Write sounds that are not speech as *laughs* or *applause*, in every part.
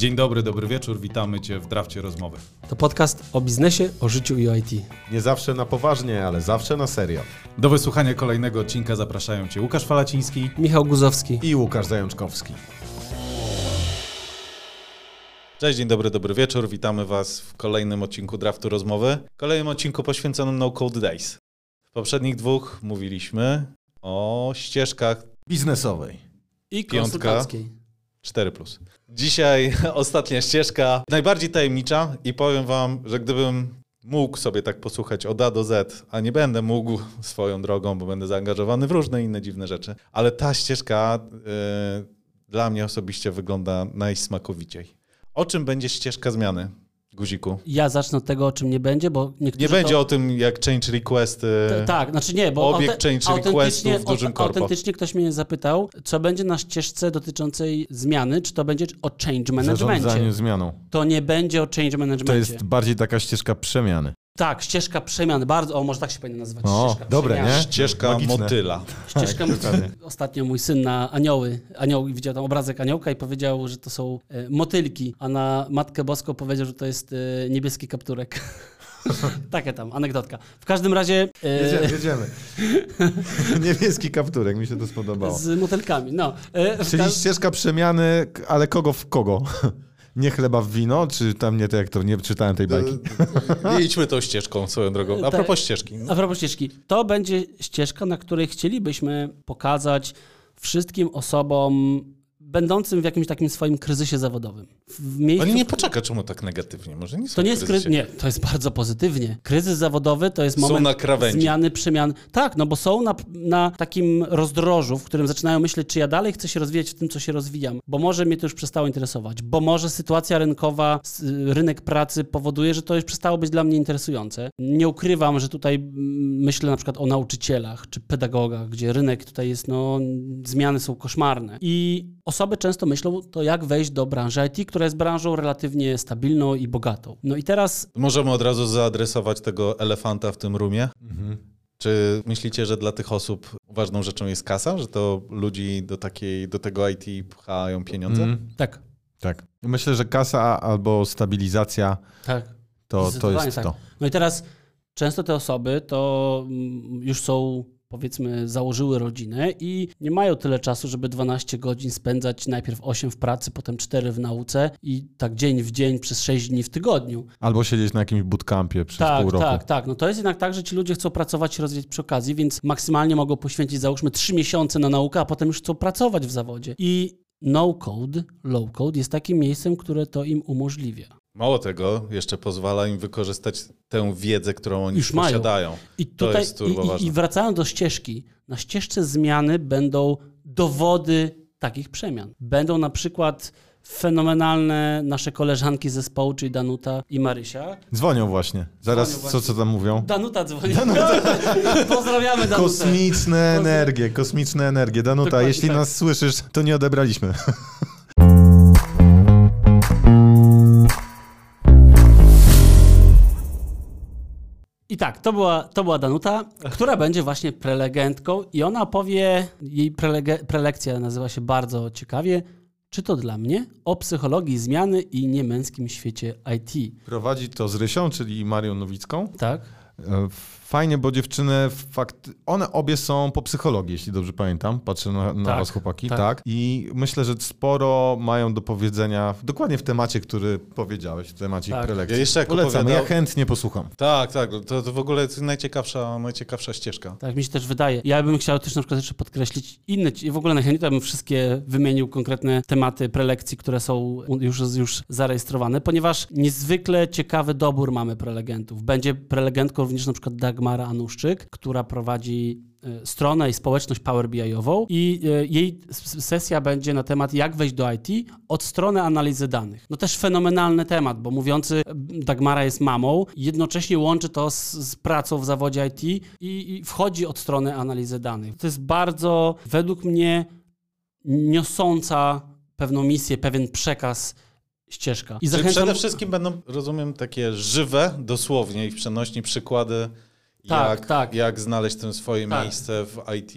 Dzień dobry, dobry wieczór, witamy Cię w Drafcie Rozmowy. To podcast o biznesie, o życiu i o IT. Nie zawsze na poważnie, ale zawsze na serio. Do wysłuchania kolejnego odcinka zapraszają Cię Łukasz Falaciński. Michał Guzowski. I Łukasz Zajączkowski. Cześć, dzień dobry, dobry wieczór, witamy Was w kolejnym odcinku Draftu Rozmowy. Kolejnym odcinku poświęconym No Code Days. W poprzednich dwóch mówiliśmy o ścieżkach Biznesowej. I Piątka. Konsultanckiej. 4. Dzisiaj *laughs* ostatnia ścieżka, najbardziej tajemnicza i powiem Wam, że gdybym mógł sobie tak posłuchać od A do Z, a nie będę mógł swoją drogą, bo będę zaangażowany w różne inne dziwne rzeczy, ale ta ścieżka y, dla mnie osobiście wygląda najsmakowiciej. O czym będzie ścieżka zmiany, Guziku? Ja zacznę od tego, o czym nie będzie, bo niektórzy Nie będzie to... o tym, jak change requesty. T- Tak, znaczy nie, bo Obiekt change requestów w dużym korpo. Autentycznie ktoś mnie zapytał, co będzie na ścieżce dotyczącej zmiany, czy to będzie o change managementie. Zarządzaniu zmianą. To nie będzie o change managementie. To jest bardziej taka ścieżka przemiany. Tak, ścieżka przemian, bardzo, o może tak się powinno nazywać. O, ścieżka dobre, przemian. nie? Ścieżka motyla. Ścieżka Tak, dokładnie. Ostatnio mój syn na anioły, anioł, widział tam obrazek aniołka i powiedział, że to są e, motylki, a na Matkę Boską powiedział, że to jest e, niebieski kapturek. *laughs* Takie tam, anegdotka. W każdym razie e, Jedziemy, jedziemy. *laughs* Niebieski kapturek, mi się to spodobało. z motylkami. No, Czyli ka- ścieżka przemiany, ale kogo w kogo? Nie chleba w wino, czy tam nie to jak to, nie czytałem tej bajki. Nie idźmy tą ścieżką swoją drogą. A Tak. propos ścieżki. A propos ścieżki, to będzie ścieżka, na której chcielibyśmy pokazać wszystkim osobom będącym w jakimś takim swoim kryzysie zawodowym. W miejscu, Ale nie poczeka, czemu tak negatywnie? Może nie są To nie jest kryzys, nie, to jest bardzo pozytywnie. Kryzys zawodowy to jest Są moment na krawędzi. zmiany, przemian. Tak, no bo są na, na takim rozdrożu, w którym zaczynają myśleć, czy ja dalej chcę się rozwijać w tym, co się rozwijam, bo może mnie to już przestało interesować, bo może sytuacja rynkowa, rynek pracy powoduje, że to już przestało być dla mnie interesujące. Nie ukrywam, że tutaj myślę na przykład o nauczycielach czy pedagogach, gdzie rynek tutaj jest, no, zmiany są koszmarne. I osoby często myślą, to jak wejść do branży IT, która jest branżą relatywnie stabilną i bogatą. No i teraz Możemy od razu zaadresować tego elefanta w tym rumie. Mhm. Czy myślicie, że dla tych osób ważną rzeczą jest kasa? Że to ludzi do, takiej, do tego IT pchają pieniądze? Mm, tak, tak. Myślę, że kasa albo stabilizacja tak. to, to jest tak. to. No i teraz często te osoby to mm, już są, powiedzmy, założyły rodzinę i nie mają tyle czasu, żeby 12 godzin spędzać najpierw 8 w pracy, potem 4 w nauce i tak dzień w dzień przez 6 dni w tygodniu. Albo siedzieć na jakimś bootcampie przez tak, pół roku. tak, tak. No to jest jednak tak, że ci ludzie chcą pracować i rozwijać przy okazji, więc maksymalnie mogą poświęcić załóżmy 3 miesiące na naukę, a potem już chcą pracować w zawodzie. I no code, low code jest takim miejscem, które to im umożliwia. Mało tego, jeszcze pozwala im wykorzystać tę wiedzę, którą oni Już mają. posiadają. I To tutaj jest turbo i, i, i wracając do ścieżki, na ścieżce zmiany będą dowody takich przemian. Będą na przykład fenomenalne nasze koleżanki z zespołu, czyli Danuta i Marysia. Dzwonią właśnie. Zaraz, Dzwonią co, właśnie. co tam mówią? Danuta dzwoni. *laughs* Pozdrawiamy Danutę. Kosmiczne energie, kosmiczne energie. Danuta, Dokładnie jeśli tak. nas słyszysz, to nie odebraliśmy. I tak, to była, to była Danuta, która będzie właśnie prelegentką i ona powie, jej prelege, prelekcja nazywa się bardzo ciekawie, czy to dla mnie? O psychologii zmiany i niemęskim świecie IT. Prowadzi to z Rysią, czyli Marią Nowicką. Tak? E, Fajnie, bo dziewczyny, fakt, one obie są po psychologii, jeśli dobrze pamiętam. Patrzę na, na Tak, was, chłopaki. tak. Tak. I myślę, że sporo mają do powiedzenia dokładnie w temacie, który powiedziałeś, w temacie Tak. ich prelekcji. Ja jeszcze jak Polecam, opowiadał- ja chętnie posłucham. Tak, tak. To, to w ogóle jest najciekawsza, najciekawsza ścieżka. Tak mi się też wydaje. Ja bym chciał też na przykład jeszcze podkreślić inne, w ogóle najchętniej to bym wszystkie wymienił konkretne tematy prelekcji, które są już, już zarejestrowane, ponieważ niezwykle ciekawy dobór mamy prelegentów. Będzie prelegentką również na przykład Dagmara Anuszczyk, która prowadzi e, stronę i społeczność Power BI-ową i e, jej sesja będzie na temat jak wejść do IT od strony analizy danych. No też fenomenalny temat, bo mówiący e, Dagmara jest mamą, jednocześnie łączy to z, z pracą w zawodzie IT i, i wchodzi od strony analizy danych. To jest bardzo według mnie niosąca pewną misję, pewien przekaz ścieżka. I zachęcam... przede wszystkim będą, rozumiem, takie żywe, dosłownie i w przenośni przykłady, Tak, jak, tak. jak znaleźć to swoje Tak. miejsce w IT,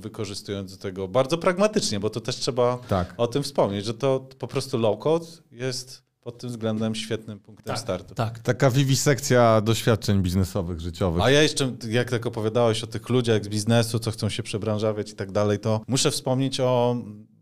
wykorzystując do tego bardzo pragmatycznie, bo to też trzeba Tak. o tym wspomnieć, że to po prostu low-code jest pod tym względem świetnym punktem Tak, startu. Tak. Taka wiwisekcja doświadczeń biznesowych, życiowych. A ja jeszcze, jak tak opowiadałeś o tych ludziach z biznesu, co chcą się przebranżawiać i tak dalej, to muszę wspomnieć o,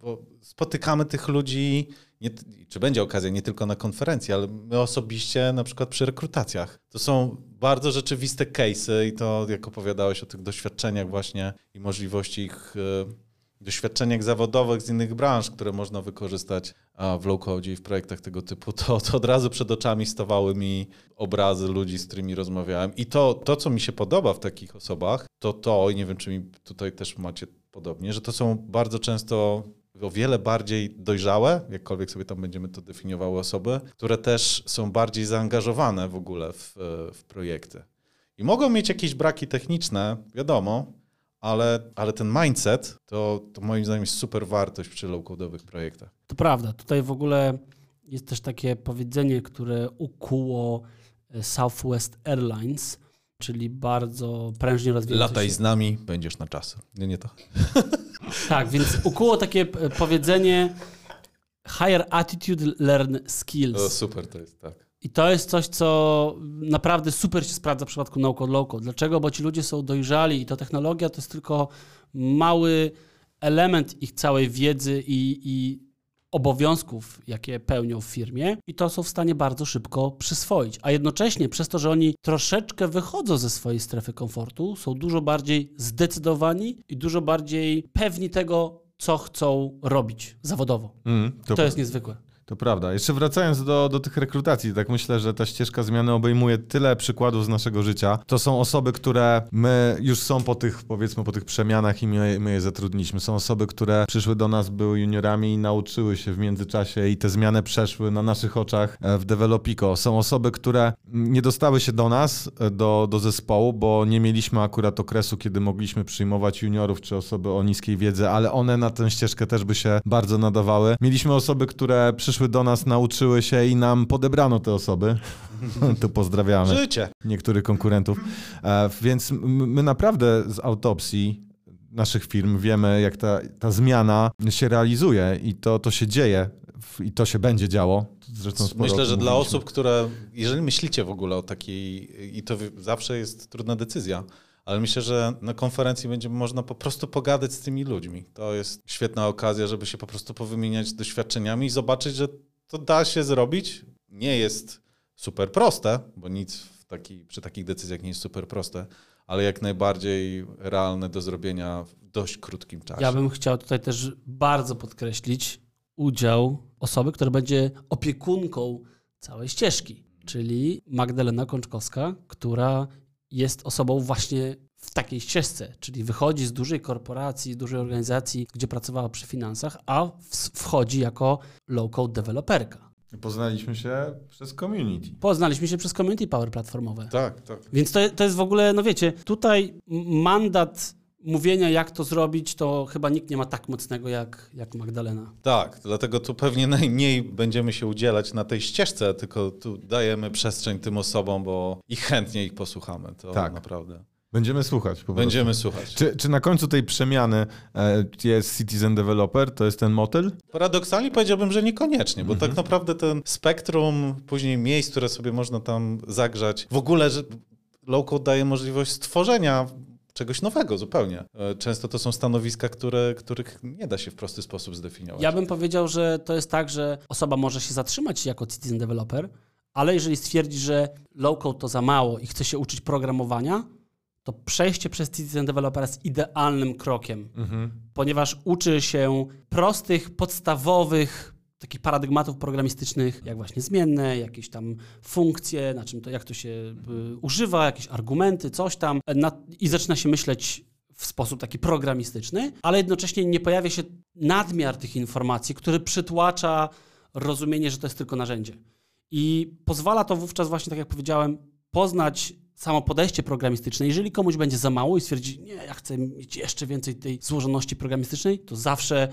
bo spotykamy tych ludzi, nie, czy będzie okazja, nie tylko na konferencji, ale my osobiście na przykład przy rekrutacjach. To są bardzo rzeczywiste case'y i to, jak opowiadałeś o tych doświadczeniach właśnie i możliwości ich e, doświadczeniach zawodowych z innych branż, które można wykorzystać w low-code i w projektach tego typu, to, to od razu przed oczami stawały mi obrazy ludzi, z którymi rozmawiałem. I to, to, co mi się podoba w takich osobach, to to, i nie wiem, czy mi tutaj też macie podobnie, że to są bardzo często o wiele bardziej dojrzałe, jakkolwiek sobie tam będziemy to definiowały osoby, które też są bardziej zaangażowane w ogóle w, w projekty. I mogą mieć jakieś braki techniczne, wiadomo, ale, ale ten mindset to, to moim zdaniem jest super wartość przy low-codowych projektach. To prawda. Tutaj w ogóle jest też takie powiedzenie, które ukuło e, Southwest Airlines, czyli bardzo prężnie rozwijający Lataj się... z nami, będziesz na czas. Nie, nie to. *laughs* Tak, więc ukuło takie e, powiedzenie higher attitude, learn skills. O, super to jest, tak. I to jest coś, co naprawdę super się sprawdza w przypadku no-code. Dlaczego? Bo ci ludzie są dojrzali i to technologia to jest tylko mały element ich całej wiedzy i, i obowiązków, jakie pełnią w firmie i to są w stanie bardzo szybko przyswoić. A jednocześnie przez to, że oni troszeczkę wychodzą ze swojej strefy komfortu, są dużo bardziej zdecydowani i dużo bardziej pewni tego, co chcą robić zawodowo. Mm, To jest niezwykłe. To prawda. Jeszcze wracając do, do tych rekrutacji, tak myślę, że ta ścieżka zmiany obejmuje tyle przykładów z naszego życia. To są osoby, które my już są po tych, powiedzmy, po tych przemianach i my, my je zatrudniliśmy. Są osoby, które przyszły do nas, były juniorami i nauczyły się w międzyczasie i te zmiany przeszły na naszych oczach e, w Developico. Są osoby, które nie dostały się do nas, e, do, do zespołu, bo nie mieliśmy akurat okresu, kiedy mogliśmy przyjmować juniorów czy osoby o niskiej wiedzy, ale one na tę ścieżkę też by się bardzo nadawały. Mieliśmy osoby, które przyszły do nas, nauczyły się i nam podebrano te osoby. *laughs* tu pozdrawiamy Życie. niektórych konkurentów. E, więc my naprawdę z autopsji naszych firm wiemy, jak ta, ta zmiana się realizuje i to, to się dzieje i to się będzie działo. Zresztą Myślę, że dla osób, które, jeżeli myślicie w ogóle o takiej, i to zawsze jest trudna decyzja, ale myślę, że na konferencji będzie można po prostu pogadać z tymi ludźmi. To jest świetna okazja, żeby się po prostu powymieniać doświadczeniami i zobaczyć, że to da się zrobić. Nie jest super proste, bo nic taki, przy takich decyzjach nie jest super proste, ale jak najbardziej realne do zrobienia w dość krótkim czasie. Ja bym chciał tutaj też bardzo podkreślić udział osoby, która będzie opiekunką całej ścieżki, czyli Magdalena Kączkowska, która jest osobą właśnie w takiej ścieżce, czyli wychodzi z dużej korporacji, z dużej organizacji, gdzie pracowała przy finansach, a wchodzi jako low-code deweloperka. Poznaliśmy się przez community. Poznaliśmy się przez Community Power platformowe. Tak, tak. Więc to, to jest w ogóle, no wiecie, tutaj mandat mówienia, jak to zrobić, to chyba nikt nie ma tak mocnego jak, jak Magdalena. Tak, dlatego tu pewnie *laughs* najmniej będziemy się udzielać na tej ścieżce, tylko tu dajemy przestrzeń tym osobom, bo i chętnie ich posłuchamy. To Tak. naprawdę. Będziemy słuchać. Po prostu. Będziemy słuchać. Czy, czy na końcu tej przemiany e, jest Citizen Developer? To jest ten motyl? Paradoksalnie powiedziałbym, że niekoniecznie, bo Mhm. tak naprawdę ten spektrum później miejsc, które sobie można tam zagrzać, w ogóle, że low-code daje możliwość stworzenia czegoś nowego zupełnie. E, Często to są stanowiska, które, których nie da się w prosty sposób zdefiniować. Ja bym powiedział, że to jest tak, że osoba może się zatrzymać jako citizen developer, ale jeżeli stwierdzi, że low-code to za mało i chce się uczyć programowania, to przejście przez citizen developer jest idealnym krokiem, ponieważ uczy się prostych, podstawowych takich paradygmatów programistycznych, jak właśnie zmienne, jakieś tam funkcje, na czym to, jak to się y, używa, jakieś argumenty, coś tam i zaczyna się myśleć w sposób taki programistyczny, ale jednocześnie nie pojawia się nadmiar tych informacji, który przytłacza rozumienie, że to jest tylko narzędzie. I pozwala to wówczas właśnie, tak jak powiedziałem, poznać samo podejście programistyczne. Jeżeli komuś będzie za mało i stwierdzi, nie, ja chcę mieć jeszcze więcej tej złożoności programistycznej, to zawsze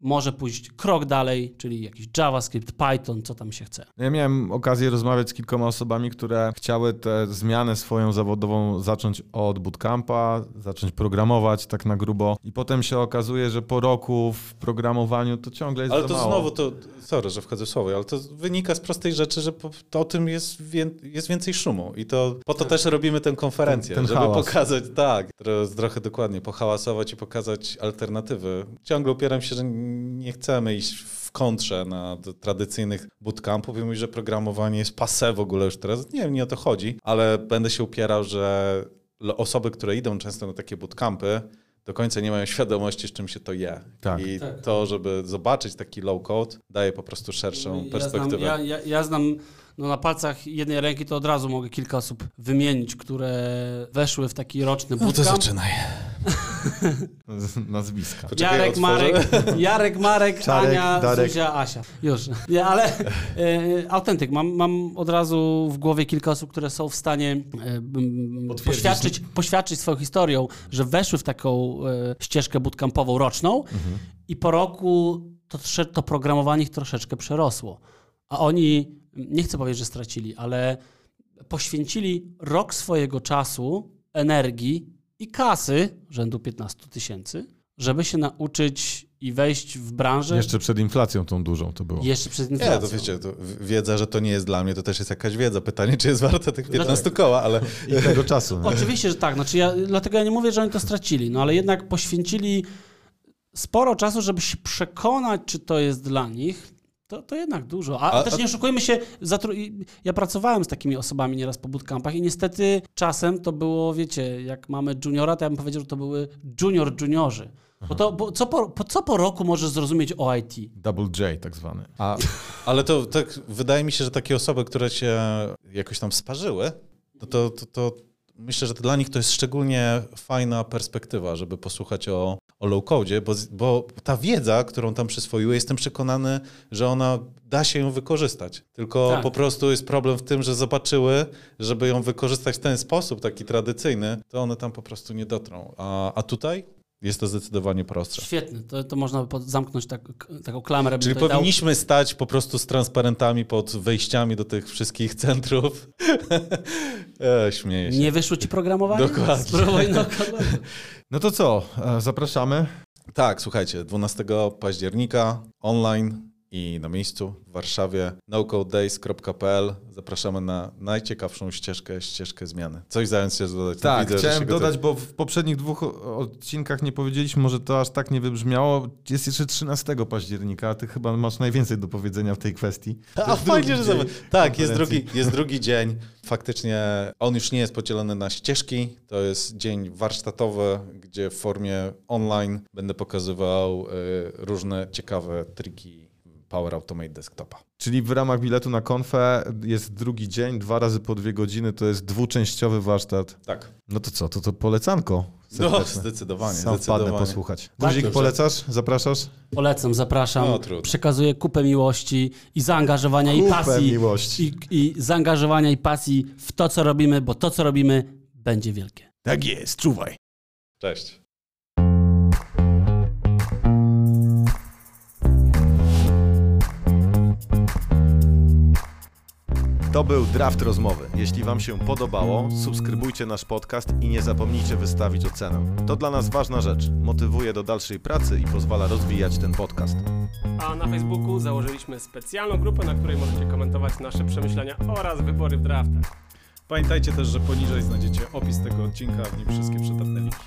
może pójść krok dalej, czyli jakiś JavaScript, Python, co tam się chce. Ja miałem okazję rozmawiać z kilkoma osobami, które chciały tę zmianę swoją zawodową zacząć od bootcampa, zacząć programować tak na grubo i potem się okazuje, że po roku w programowaniu to ciągle jest Ale za to mało. znowu, to, sorry, że wchodzę w słowo, ale to wynika z prostej rzeczy, że po, to o tym jest, wię, jest więcej szumu i to po to też robimy tę konferencję, Ten- ten żeby hałas. pokazać, tak, tro- trochę dokładnie, pohałasować i pokazać alternatywy. Ciągle upieram się, że nie chcemy iść w kontrze na tradycyjnych bootcampów i mówić, że programowanie jest passe w ogóle już teraz. Nie wiem, nie o to chodzi, ale będę się upierał, że osoby, które idą często na takie bootcampy, do końca nie mają świadomości, z czym się to je. Tak. I Tak. to, żeby zobaczyć taki low code, daje po prostu szerszą perspektywę. Ja znam, ja, ja, ja znam no na palcach jednej ręki to od razu mogę kilka osób wymienić, które weszły w taki roczny no to bootcamp. zaczynaj. *laughs* Nazwiska. Poczekaj, Jarek. Marek, *laughs* Jarek, Marek, Czarek, Ania, Darek. Zuzia, Asia. Już. Nie, ale e, autentyk. Mam, mam od razu w głowie kilka osób, które są w stanie e, poświadczyć, poświadczyć swoją historią, że weszły w taką e, ścieżkę bootcampową roczną i po roku to, to programowanie ich troszeczkę przerosło. A oni, nie chcę powiedzieć, że stracili, ale poświęcili rok swojego czasu, energii i kasy rzędu 15 tysięcy, żeby się nauczyć i wejść w branżę Jeszcze przed inflacją tą dużą to było. jeszcze przed Nie, inflacją. to wiecie, to wiedza, że to nie jest dla mnie, to też jest jakaś wiedza. Pytanie, czy jest warte tych 15 koła, ale I tego czasu. nie? Oczywiście, że tak. Znaczy ja, dlatego ja nie mówię, że oni to stracili, no ale jednak poświęcili sporo czasu, żeby się przekonać, czy to jest dla nich. To, to jednak dużo. A, A- też nie oszukujmy się, ja pracowałem z takimi osobami nieraz po bootcampach i niestety czasem to było, wiecie, jak mamy juniora, to ja bym powiedział, że to były junior juniorzy. Bo, to, bo co, po, po, co po roku możesz zrozumieć o IT? Double J tak zwany. A Ale to tak, wydaje mi się, że takie osoby, które się jakoś tam sparzyły, no to, to, to myślę, że dla nich to jest szczególnie fajna perspektywa, żeby posłuchać o, o low-codzie, bo, bo ta wiedza, którą tam przyswoiły, jestem przekonany, że ona da się ją wykorzystać. Tylko Tak. po prostu jest problem w tym, że zobaczyły, żeby ją wykorzystać w ten sposób, taki tradycyjny, to one tam po prostu nie dotrą. A, a tutaj jest to zdecydowanie prostsze. Świetny. To, to można by pod- zamknąć tak, taką klamrę. Czyli tutaj dał. powinniśmy stać po prostu z transparentami pod wejściami do tych wszystkich centrów. *laughs* e, śmieję się. Nie wyszło ci programowanie? Dokładnie. Spróbuj no *laughs* no to co? E, Zapraszamy. Tak, słuchajcie, 12 października online i na miejscu w Warszawie nocodedays.pl zapraszamy na najciekawszą ścieżkę, ścieżkę zmiany. Coś zająć się dodać. Tak, Widzę, chciałem dodać, bo w poprzednich dwóch odcinkach nie powiedzieliśmy, może to aż tak nie wybrzmiało. Jest jeszcze 13 października, a ty chyba masz najwięcej do powiedzenia w tej kwestii. *laughs* A fajnie, że zobacz. Tak, jest drugi, jest drugi *laughs* dzień. Faktycznie on już nie jest podzielony na ścieżki. To jest dzień warsztatowy, gdzie w formie online będę pokazywał y, różne ciekawe triki Power Automate Desktopa. Czyli w ramach biletu na konfę jest drugi dzień, dwa razy po dwie godziny, to jest dwuczęściowy warsztat. Tak. No to co, to to polecanko No, serdeczne. zdecydowanie. Sam zdecydowanie. posłuchać. Tak, Guzik, dobrze. polecasz? Zapraszasz? Polecam, zapraszam. No, trudno. Przekazuję kupę miłości i zaangażowania i Kupę pasji. miłości. I, I zaangażowania i pasji w to, co robimy, bo to, co robimy, będzie wielkie. Tak jest, czuwaj. Cześć. To był draft rozmowy. Jeśli Wam się podobało, subskrybujcie nasz podcast i nie zapomnijcie wystawić ocenę. To dla nas ważna rzecz. Motywuje do dalszej pracy i pozwala rozwijać ten podcast. A na Facebooku założyliśmy specjalną grupę, na której możecie komentować nasze przemyślenia oraz wybory w draftach. Pamiętajcie też, że poniżej znajdziecie opis tego odcinka, w nim wszystkie przydatne linki.